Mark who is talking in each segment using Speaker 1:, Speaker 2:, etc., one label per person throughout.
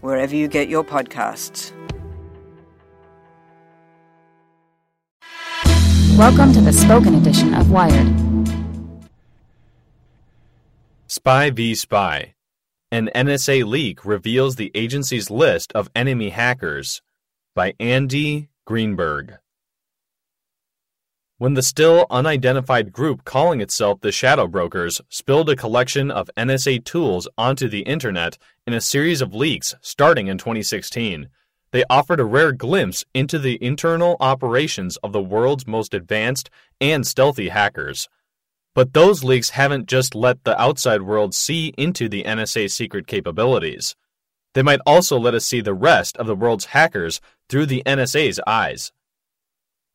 Speaker 1: wherever you get your podcasts.
Speaker 2: Welcome to the spoken edition of Wired.
Speaker 3: Spy v. Spy. An NSA leak reveals the agency's list of enemy hackers by Andy Greenberg. When the still unidentified group calling itself the Shadow Brokers spilled a collection of NSA tools onto the internet in a series of leaks starting in 2016, they offered a rare glimpse into the internal operations of the world's most advanced and stealthy hackers. But those leaks haven't just let the outside world see into the NSA's secret capabilities. They might also let us see the rest of the world's hackers through the NSA's eyes.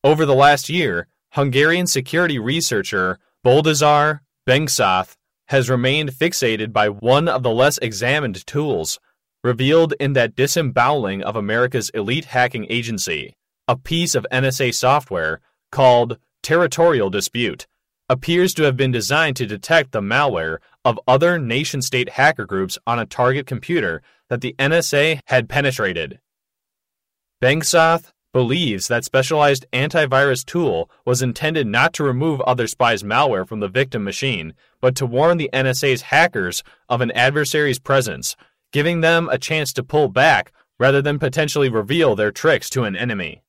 Speaker 3: Over the last year, Hungarian security researcher Boldizsár Bencsáth has remained fixated by one of the less examined tools revealed in that disemboweling of America's elite hacking agency, a piece of NSA software called Territorial Dispute, appears to have been designed to detect the malware of other nation state hacker groups on a target computer that the NSA had penetrated. Bencsáth believes that specialized antivirus tool was intended not to remove other spies' malware from the victim machine, but to warn the NSA's hackers of an adversary's presence, giving them a chance to pull back rather than potentially reveal their tricks to an enemy.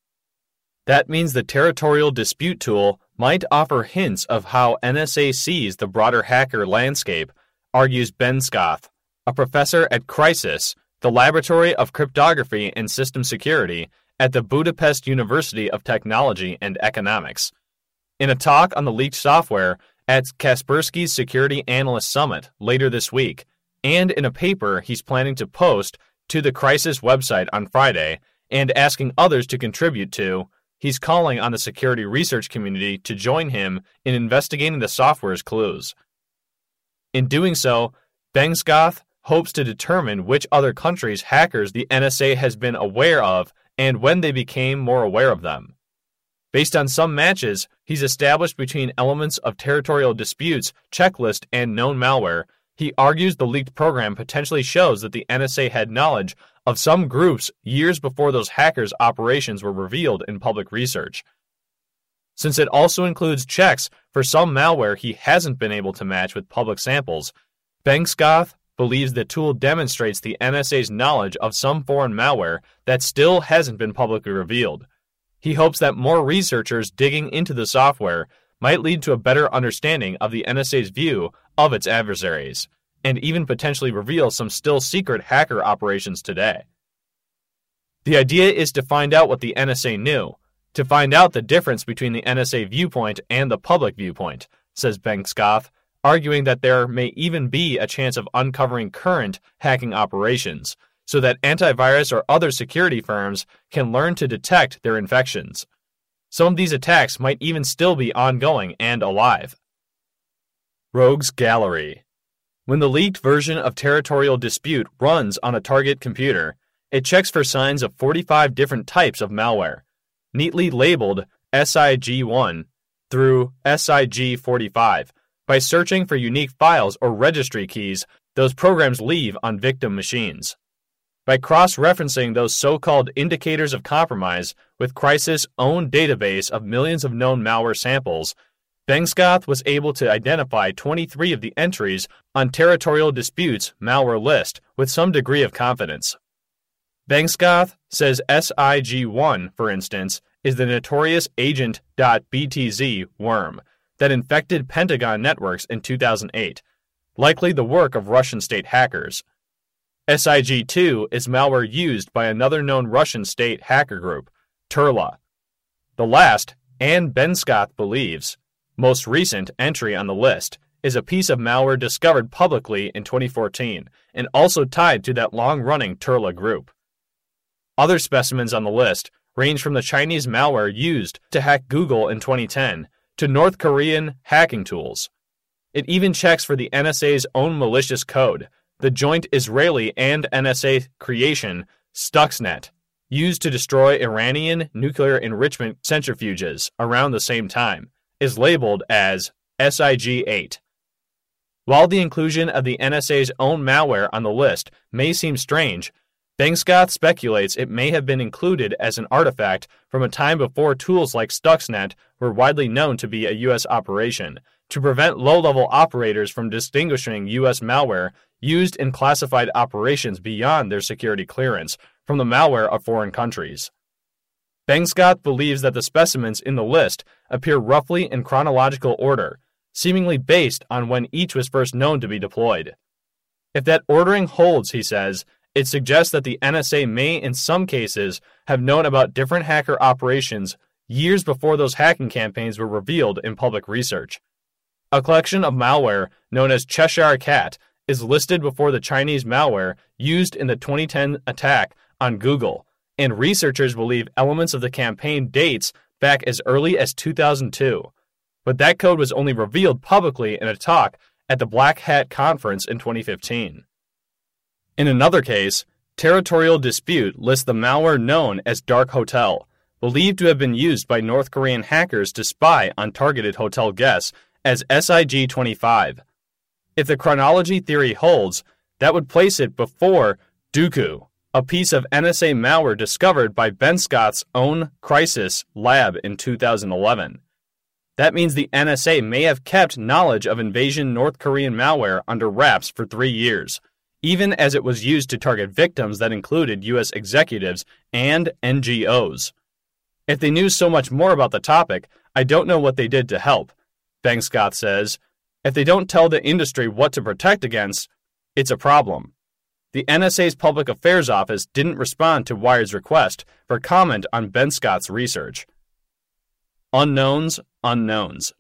Speaker 3: That means the territorial dispute tool might offer hints of how NSA sees the broader hacker landscape, argues Bencsáth, a professor at CrySyS, the Laboratory of Cryptography and System Security at the Budapest University of Technology and Economics. In a talk on the leaked software at Kaspersky's Security Analyst Summit later this week, and in a paper he's planning to post to the CrySyS website on Friday and asking others to contribute to, he's calling on the security research community to join him in investigating the software's clues. In doing so, Bencsáth hopes to determine which other countries' hackers the NSA has been aware of and when they became more aware of them. Based on some matches he's established between elements of territorial disputes, checklist, and known malware, he argues the leaked program potentially shows that the NSA had knowledge of some groups years before those hackers' operations were revealed in public research. Since it also includes checks for some malware he hasn't been able to match with public samples, Bencsáth believes the tool demonstrates the NSA's knowledge of some foreign malware that still hasn't been publicly revealed. He hopes that more researchers digging into the software might lead to a better understanding of the NSA's view of its adversaries, and even potentially reveal some still secret hacker operations today. The idea is to find out what the NSA knew, to find out the difference between the NSA viewpoint and the public viewpoint, says Bencsáth, arguing that there may even be a chance of uncovering current hacking operations, so that antivirus or other security firms can learn to detect their infections. Some of these attacks might even still be ongoing and alive. Rogues Gallery When the leaked version of Territorial Dispute runs on a target computer, it checks for signs of 45 different types of malware, neatly labeled SIG1 through SIG45 by searching for unique files or registry keys those programs leave on victim machines. by cross referencing those so called indicators of compromise with CrySyS' own database of millions of known malware samples, Bencsáth was able to identify 23 of the entries on Territorial Disputes malware list with some degree of confidence. Bencsáth says SIG1, for instance, is the notorious agent.btz worm that infected Pentagon networks in 2008, likely the work of Russian state hackers. SIG2 is malware used by another known Russian state hacker group, Turla. The last, and Bencsáth believes, most recent entry on the list is a piece of malware discovered publicly in 2014 and also tied to that long running Turla group. Other specimens on the list range from the Chinese malware used to hack Google in 2010 to North Korean hacking tools. It even checks for the NSA's own malicious code, the joint Israeli and NSA creation Stuxnet, used to destroy Iranian nuclear enrichment centrifuges around the same time, is labeled as SIG 8. While the inclusion of the NSA's own malware on the list may seem strange, Bencsáth speculates it may have been included as an artifact from a time before tools like Stuxnet were widely known to be a U.S. operation, to prevent low level operators from distinguishing U.S. malware used in classified operations beyond their security clearance from the malware of foreign countries. Bencsáth believes that the specimens in the list appear roughly in chronological order, seemingly based on when each was first known to be deployed. If that ordering holds, he says, it suggests that the NSA may, in some cases, have known about different hacker operations years before those hacking campaigns were revealed in public research. A collection of malware known as Cheshire Cat is listed before the Chinese malware used in the 2010 attack on Google, and researchers believe elements of the campaign dates back as early as 2002. But that code was only revealed publicly in a talk at the Black Hat Conference in 2015. In another case, Territorial Dispute lists the malware known as Dark Hotel, believed to have been used by North Korean hackers to spy on targeted hotel guests, as SIG 25. If the chronology theory holds, that would place it before Duqu, a piece of NSA malware discovered by Bencsáth's own CrySyS lab in 2011. That means the NSA may have kept knowledge of invasion North Korean malware under wraps for three years even as it was used to target victims that included U.S. executives and NGOs. If they knew so much more about the topic, I don't know what they did to help. Bencsáth says, if they don't tell the industry what to protect against, it's a problem. The NSA's Public Affairs Office didn't respond to Wired's request for comment on Bencsáth's research. Unknowns, unknowns.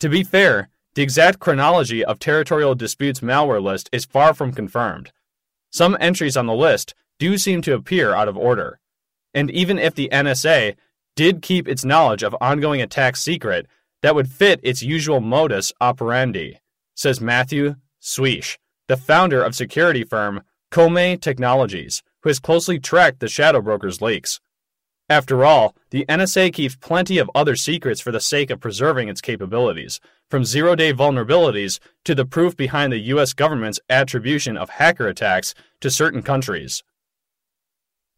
Speaker 3: To be fair, the exact chronology of territorial disputes malware list is far from confirmed. Some entries on the list do seem to appear out of order. And even if the NSA did keep its knowledge of ongoing attacks secret, that would fit its usual modus operandi, says Matthew Suiche, the founder of security firm Comae Technologies, who has closely tracked the Shadow Brokers leaks. After all, the NSA keeps plenty of other secrets for the sake of preserving its capabilities, from zero day vulnerabilities to the proof behind the US government's attribution of hacker attacks to certain countries.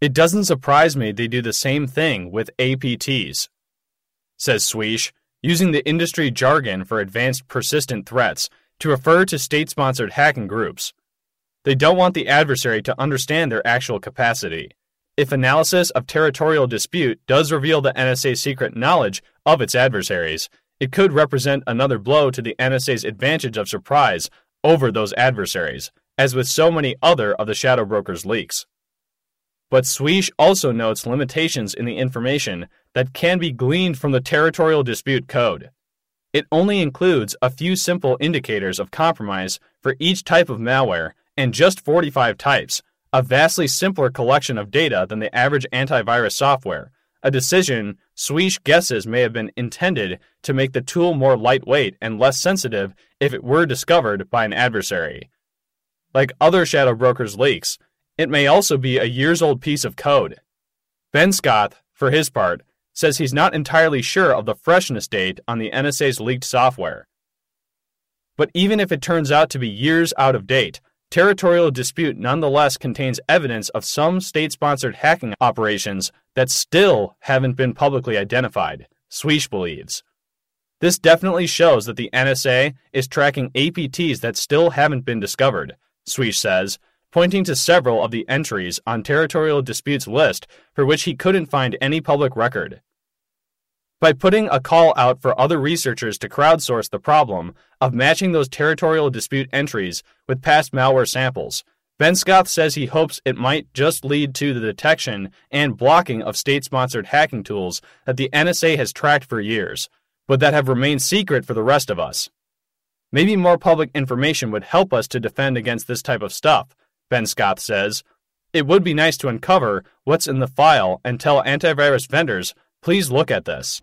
Speaker 3: It doesn't surprise me they do the same thing with APTs, says Suiche, using the industry jargon for advanced persistent threats to refer to state sponsored hacking groups. They don't want the adversary to understand their actual capacity. If analysis of territorial dispute does reveal the NSA's secret knowledge of its adversaries, it could represent another blow to the NSA's advantage of surprise over those adversaries, as with so many other of the Shadow Brokers leaks. But Suiche also notes limitations in the information that can be gleaned from the territorial dispute code. It only includes a few simple indicators of compromise for each type of malware and just 45 types, a vastly simpler collection of data than the average antivirus software, a decision Suiche guesses may have been intended to make the tool more lightweight and less sensitive if it were discovered by an adversary. Like other Shadow Brokers leaks, it may also be a years old piece of code. Bencsáth, for his part, says he's not entirely sure of the freshness date on the NSA's leaked software. But even if it turns out to be years out of date, Territorial Dispute nonetheless contains evidence of some state sponsored hacking operations that still haven't been publicly identified, Suiche believes. This definitely shows that the NSA is tracking APTs that still haven't been discovered, Suiche says, pointing to several of the entries on Territorial Dispute's list for which he couldn't find any public record. By putting a call out for other researchers to crowdsource the problem of matching those territorial dispute entries with past malware samples, Bencsáth says he hopes it might just lead to the detection and blocking of state sponsored hacking tools that the NSA has tracked for years, but that have remained secret for the rest of us. Maybe more public information would help us to defend against this type of stuff, Bencsáth says. It would be nice to uncover what's in the file and tell antivirus vendors, please look at this.